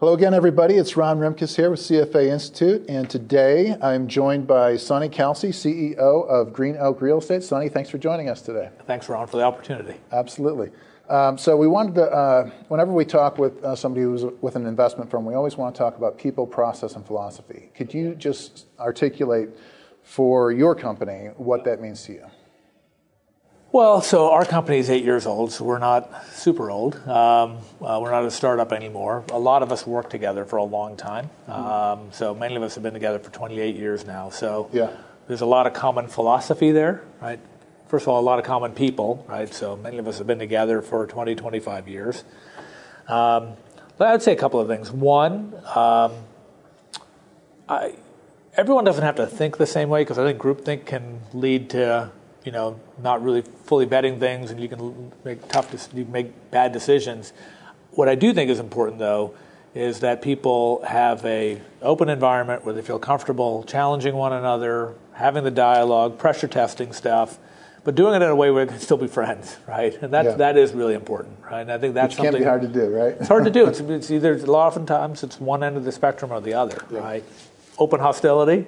Hello again, everybody. It's Ron Rimkus here with CFA Institute, and today I'm joined by Sonny Kalsi, CEO of GreenOak Real Estate. Sonny, thanks for joining us today. Thanks, Ron, for the opportunity. Absolutely. Um, so we wanted to, uh, whenever we talk with uh, somebody who's with an investment firm, we always want to talk about people, process, and philosophy. Could you just articulate for your company what that means to you? Well, so our company is eight years old, so we're not super old. Um, uh, we're not a startup anymore. A lot of us work together for a long time. Um, so many of us have been together for 28 years now. So Yeah. there's a lot of common philosophy there, right? First of all, a lot of common people, right? So many of us have been together for 20, 25 years. Um, but I'd say a couple of things. One, um, I, everyone doesn't have to think the same way because I think groupthink can lead to you know not really fully vetting things, and you can make tough, you can make bad decisions. What I do think is important though is that people have a open environment where they feel comfortable challenging one another, having the dialogue, pressure testing stuff. But doing it in a way where they can still be friends, right? And that's Yeah. that is really important, right? And I think that's Which can't something be hard to do, right? it's hard to do. It's, it's either a lot oftentimes it's one end of the spectrum or the other, Yeah. right? Open hostility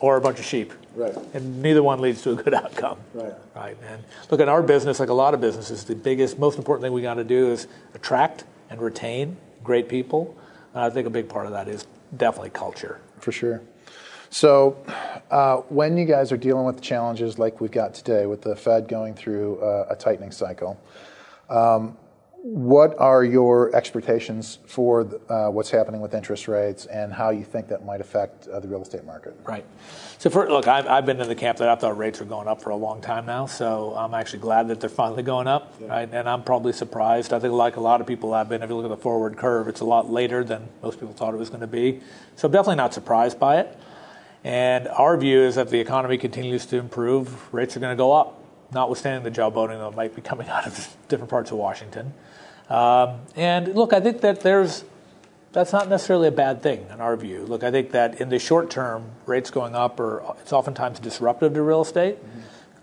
or a bunch of sheep, Right. and neither one leads to a good outcome, Right. right? And look at our business, like a lot of businesses, the biggest, most important thing we got to do is attract and retain great people. And I think a big part of that is definitely culture. For sure. So, uh, when you guys are dealing with challenges like we've got today, with the Fed going through uh, a tightening cycle, um, what are your expectations for uh, what's happening with interest rates and how you think that might affect uh, the real estate market? Right. So, for, look, I've, I've been in the camp that I thought rates were going up for a long time now. So, I'm actually glad that they're finally going up. Right. And I'm probably surprised. I think, like a lot of people have been, if you look at the forward curve, it's a lot later than most people thought it was going to be. So, I'm definitely not surprised by it. And our view is that if the economy continues to improve, rates are going to go up, notwithstanding the jawboning that might be coming out of different parts of Washington. Um, and look, I think that there's that's not necessarily a bad thing in our view. Look, I think that in the short term, rates going up are it's oftentimes disruptive to real estate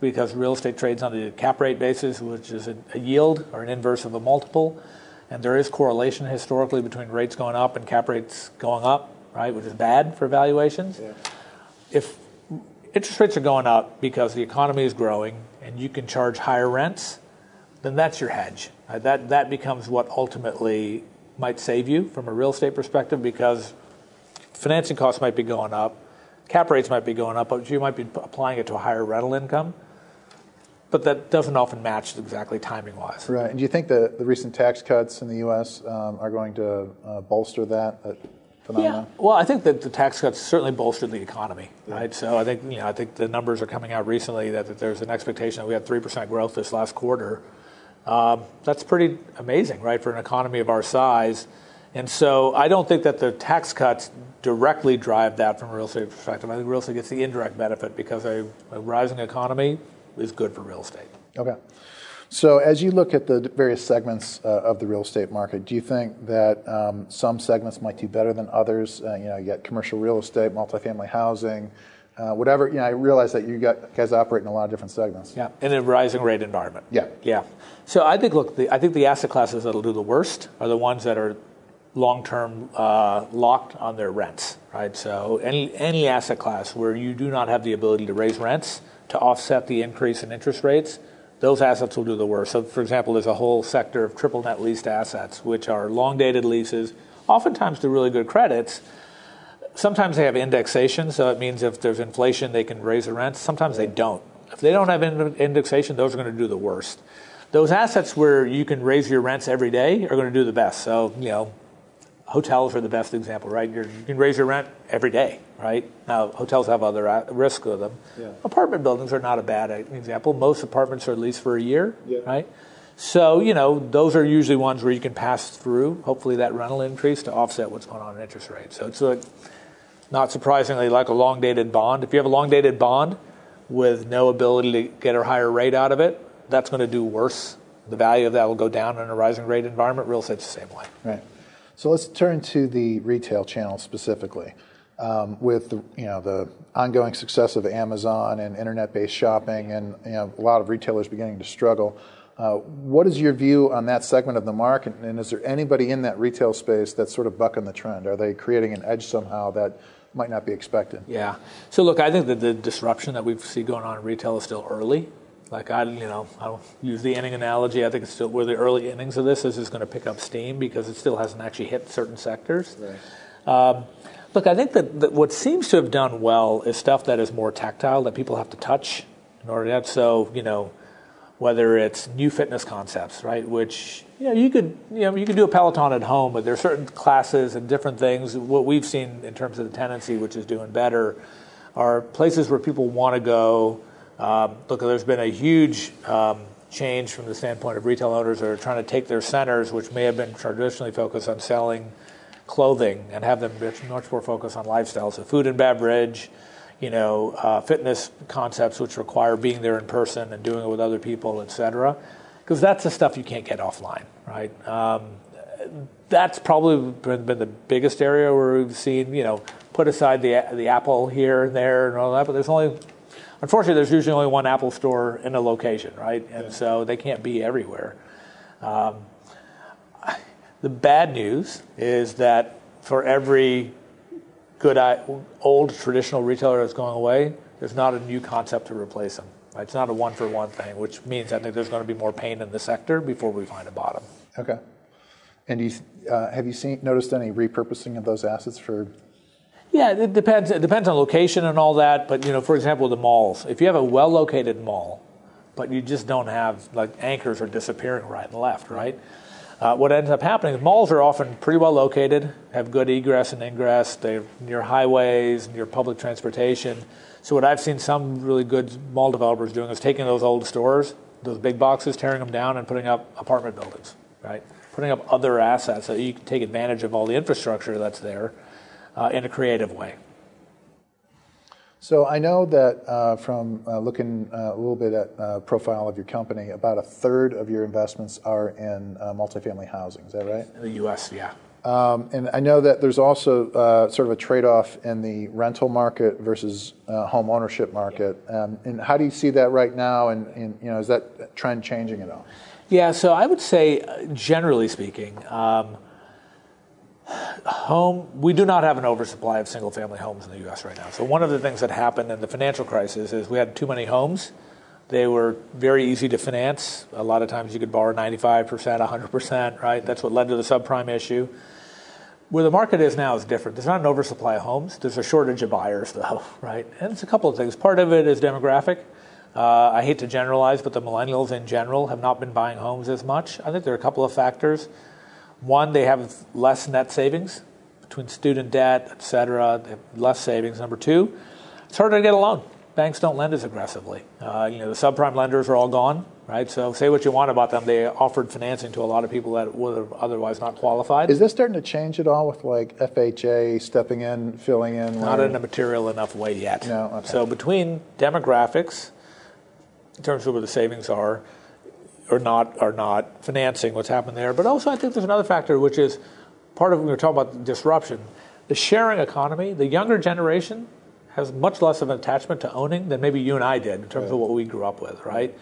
because real estate trades on a cap rate basis, which is a, a yield or an inverse of a multiple, and there is correlation historically between rates going up and cap rates going up, right, which is bad for valuations. If interest rates are going up because the economy is growing and you can charge higher rents, then that's your hedge. Uh, that that becomes what ultimately might save you from a real estate perspective because financing costs might be going up, cap rates might be going up, but you might be applying it to a higher rental income. But that doesn't often match exactly timing wise. Right. And do you think the, the recent tax cuts in the U.S. Um, are going to uh, bolster that, that Yeah. Well, I think that the tax cuts certainly bolstered the economy, right? So I think you know I think the numbers are coming out recently that, that there's an expectation that we had three percent growth this last quarter. Um, that's pretty amazing, right, for an economy of our size. And so I don't think that the tax cuts directly drive that from a real estate perspective. I think real estate gets the indirect benefit because a, a rising economy is good for real estate. Okay. So, as you look at the various segments uh, of the real estate market, do you think that um, some segments might do better than others? Uh, you know, you got commercial real estate, multifamily housing, uh, whatever. You know, I realize that you got, guys operate in a lot of different segments. Yeah, in a rising rate environment. Yeah. Yeah. So I think, look, the, I think the asset classes that'll do the worst are the ones that are long-term uh, locked on their rents, right? So any any asset class where you do not have the ability to raise rents to offset the increase in interest rates, those assets will do the worst. So, for example, there's a whole sector of triple net leased assets, which are long-dated leases, oftentimes to really good credits. Sometimes they have indexation, so it means if there's inflation, they can raise the rents. Sometimes they don't. If they don't have indexation, those are going to do the worst. Those assets where you can raise your rents every day are going to do the best. So, you know, hotels are the best example, right? You're, you can raise your rent every day, right? Now, hotels have other uh, risks with them. Yeah. Apartment buildings are not a bad example. Most apartments are leased for a year, Yeah. right? So, you know, those are usually ones where you can pass through, hopefully, that rental increase to offset what's going on in interest rates. So it's like, not surprisingly, like a long dated bond. If you have a long dated bond with no ability to get a higher rate out of it, that's going to do worse. The value of that will go down in a rising rate environment. Real estate's the same way. Right. So let's turn to the retail channel specifically. Um, with the, you know the ongoing success of Amazon and internet-based shopping, and you know a lot of retailers beginning to struggle. What is your view on that segment of the market, and is there anybody in that retail space that's sort of bucking the trend? Are they creating an edge somehow that might not be expected? Yeah. So look, I think that the disruption that we see going on in retail is still early. Like I, you know, I'll use the inning analogy. I think it's still we're the early innings of this. This is going to pick up steam because it still hasn't actually hit certain sectors. Right. Um, look, I think that, that, what seems to have done well is stuff that is more tactile that people have to touch in order to. Have, so you know, whether it's new fitness concepts, right? Which you know you could you know you could do a Peloton at home, but there are certain classes and different things. What we've seen in terms of the tendency, which is doing better, are places where people want to go um, look, there's been a huge um, change from the standpoint of retail owners that are trying to take their centers, which may have been traditionally focused on selling clothing, and have them much more focused on lifestyle. So food and beverage, you know, uh, fitness concepts which require being there in person and doing it with other people, et cetera. Because that's the stuff you can't get offline, right? Um, that's probably been, the biggest area where we've seen, you know, put aside the the Apple here and there and all that, but there's only Unfortunately, there's usually only one Apple store in a location, right? And yeah. so they can't be everywhere. Um, the bad news is that for every good old traditional retailer that's going away, there's not a new concept to replace them. It's not a one for one thing, which means I think there's going to be more pain in the sector before we find a bottom. Okay. And you, uh, have you seen noticed any repurposing of those assets for yeah, it depends. It depends on location and all that. But you know, for example, the malls. If you have a well-located mall, but you just don't have like anchors are disappearing right and left, right? Uh, what ends up happening is malls are often pretty well located, have good egress and ingress. They're near highways, near public transportation. So what I've seen some really good mall developers doing is taking those old stores, those big boxes, tearing them down, and putting up apartment buildings, right? Putting up other assets so you can take advantage of all the infrastructure that's there uh, in a creative way. So I know that uh, from uh, looking uh, a little bit at uh, profile of your company, about a third of your investments are in uh, multifamily housing. Is that right? In the U.S., yeah. Um, and I know that there's also uh, sort of a trade-off in the rental market versus home ownership market. Um, and how do you see that right now? And, and, you know, is that trend changing at all? Yeah. So I would say, generally speaking. Um, home we do not have an oversupply of single family homes in the US right now. So one of the things that happened in the financial crisis is we had too many homes. They were very easy to finance. A lot of times you could borrow 95%, 100%, right? That's what led to the subprime issue. Where the market is now is different. There's not an oversupply of homes. There's a shortage of buyers, though, right? And it's a couple of things. Part of it is demographic. Uh, I hate to generalize, but the millennials in general have not been buying homes as much. I think there are a couple of factors. One, they have less net savings between student debt, et cetera. They have less savings. Number two, it's harder to get a loan. Banks don't lend as aggressively. Uh, you know, the subprime lenders are all gone, right? So say what you want about them. They offered financing to a lot of people that would have otherwise not qualified. Is this starting to change at all with like FHA stepping in, filling in? Not in a material enough way yet. No. Okay. So between demographics, in terms of where the savings are, or not are not financing what's happened there. But also, I think there's another factor, which is part of when we were talking about disruption. The sharing economy, the younger generation has much less of an attachment to owning than maybe you and I did in terms right. of what we grew up with, right?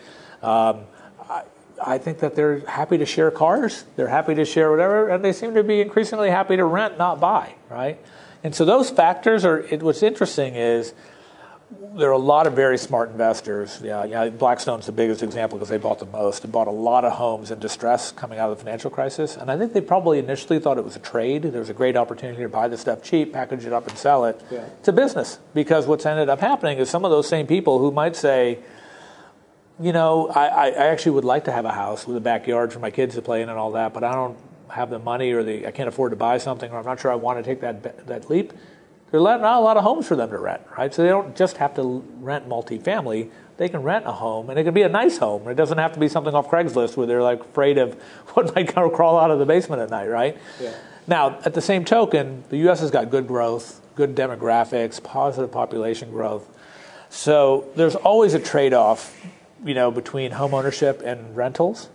Um, I, I think that they're happy to share cars, they're happy to share whatever, and they seem to be increasingly happy to rent, not buy, right? And so those factors are. It, what's interesting is there are a lot of very smart investors. Yeah, yeah, Blackstone's the biggest example because they bought the most. They bought a lot of homes in distress coming out of the financial crisis, and I think they probably initially thought it was a trade. There was a great opportunity to buy the stuff cheap, package it up, and sell it. Yeah. It's a business because what's ended up happening is some of those same people who might say, you know, I, I actually would like to have a house with a backyard for my kids to play in and all that, but I don't have the money or the I can't afford to buy something, or I'm not sure I want to take that that leap there's not a lot of homes for them to rent, right? So they don't just have to rent multifamily. They can rent a home, and it can be a nice home. It doesn't have to be something off Craigslist where they're like afraid of what might crawl out of the basement at night, right? Yeah. Now, at the same token, the U.S. has got good growth, good demographics, positive population growth. So there's always a trade-off, you know, between home ownership and rentals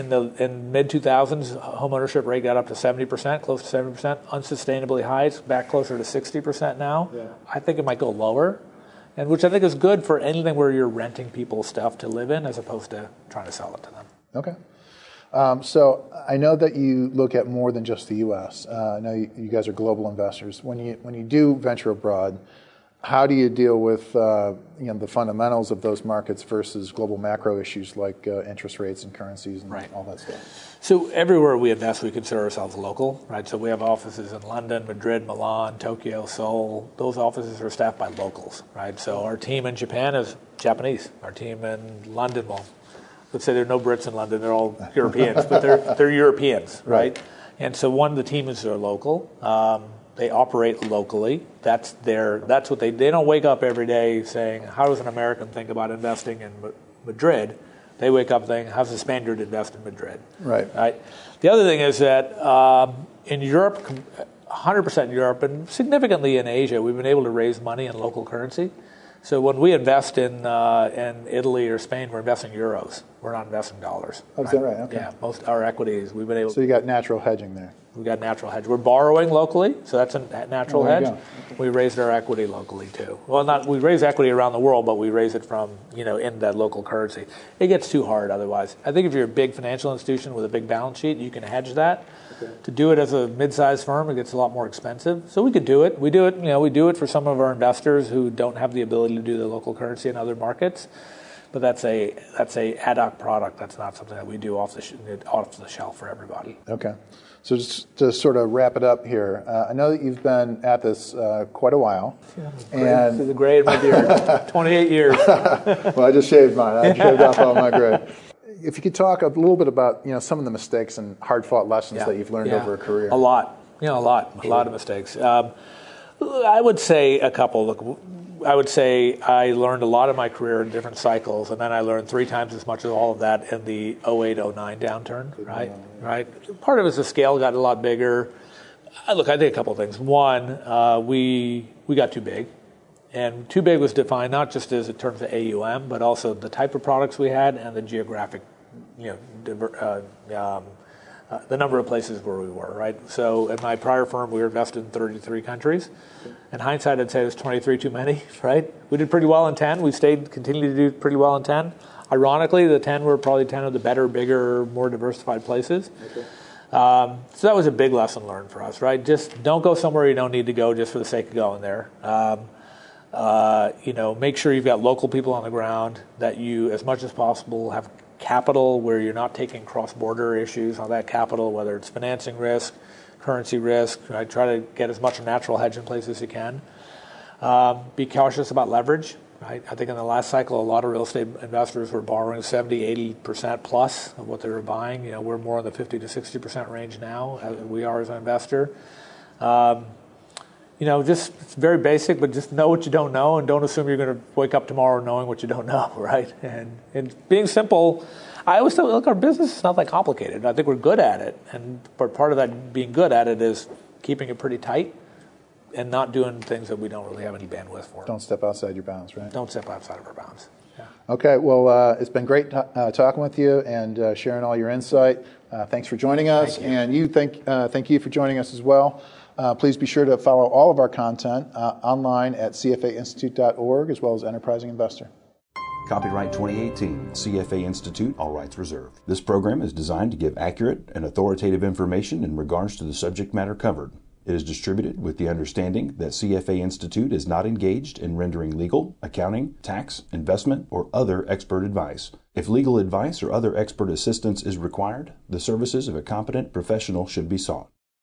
in the in mid 2000s, homeownership rate got up to 70%, close to 70%, unsustainably high. It's back closer to 60% now. Yeah. I think it might go lower and which I think is good for anything where you're renting people stuff to live in as opposed to trying to sell it to them. Okay. Um, so I know that you look at more than just the U.S. Uh, I know you, you, guys are global investors. When you when you do venture abroad, how do you deal with uh, you know the fundamentals of those markets versus global macro issues like uh, interest rates and currencies and right. all that stuff? So everywhere we invest, we consider ourselves local, right? So we have offices in London, Madrid, Milan, Tokyo, Seoul. Those offices are staffed by locals, right? So our team in Japan is Japanese. Our team in London, well, let's say there are no Brits in London, they're all Europeans, but they're, they're Europeans, right? right? And so one of the teams are local. Um, they operate locally. That's their. That's what they. They don't wake up every day saying, "How does an American think about investing in Madrid?" They wake up thinking, "How's a Spaniard invest in Madrid?" Right. Right. The other thing is that um, in Europe, 100% in Europe, and significantly in Asia, we've been able to raise money in local currency. So when we invest in uh, in Italy or Spain, we're investing euros. We're not investing dollars. Oh, is that right? Okay. Yeah, most our equities we've been able. So you got natural hedging there. We've got natural hedge. We're borrowing locally, so that's a natural oh, hedge. Okay. We raised our equity locally too. Well, not we raise equity around the world, but we raise it from you know in that local currency. It gets too hard otherwise. I think if you're a big financial institution with a big balance sheet, you can hedge that. Okay. To do it as a mid-sized firm, it gets a lot more expensive. So we could do it. We do it. You know, we do it for some of our investors who don't have the ability to do the local currency in other markets. But that's a that's a ad hoc product. That's not something that we do off the sh- off the shelf for everybody. Okay. So just to sort of wrap it up here, uh, I know that you've been at this uh, quite a while. Yeah, and the gray in my beard, 28 years. well, I just shaved mine. I shaved off all my gray if you could talk a little bit about you know some of the mistakes and hard fought lessons yeah. that you've learned yeah. over a career. A lot, you know, a lot, a lot of mistakes. Um, I would say a couple. Look, I would say I learned a lot of my career in different cycles, and then I learned three times as much as all of that in the 08, 09 downturn. Right, right. Part of it is the scale got a lot bigger. Look, I did a couple of things. One, uh, we we got too big. And too big was defined not just as in terms of AUM, but also the type of products we had and the geographic, you know, uh, um, uh, the number of places where we were, right? So in my prior firm, we were invested in 33 countries. In hindsight, I'd say it was 23 too many, right? We did pretty well in 10. We stayed, continued to do pretty well in 10. Ironically, the 10 were probably 10 of the better, bigger, more diversified places. Okay. Um, so that was a big lesson learned for us, right? Just don't go somewhere you don't need to go just for the sake of going there. Um, uh, you know, make sure you've got local people on the ground, that you, as much as possible, have capital where you're not taking cross-border issues on that capital, whether it's financing risk, currency risk. Right? Try to get as much natural hedge in place as you can. Um, be cautious about leverage. Right? I think in the last cycle, a lot of real estate investors were borrowing 70, 80% plus of what they were buying. You know, we're more in the 50 to 60% range now. we are as an investor. Um, you know, just it's very basic, but just know what you don't know and don't assume you're going to wake up tomorrow knowing what you don't know, right? And, and being simple, I always tell look, our business is not that complicated. I think we're good at it. And but part of that being good at it is keeping it pretty tight and not doing things that we don't really have any bandwidth for. Don't step outside your bounds, right? Don't step outside of our bounds. Yeah. Okay, well, uh, it's been great t- uh, talking with you and uh, sharing all your insight. Uh, thanks for joining us, you. and you thank uh, thank you for joining us as well. Uh, please be sure to follow all of our content uh, online at cfainstitute.org as well as Enterprising Investor. Copyright 2018, CFA Institute, all rights reserved. This program is designed to give accurate and authoritative information in regards to the subject matter covered. It is distributed with the understanding that CFA Institute is not engaged in rendering legal, accounting, tax, investment, or other expert advice. If legal advice or other expert assistance is required, the services of a competent professional should be sought.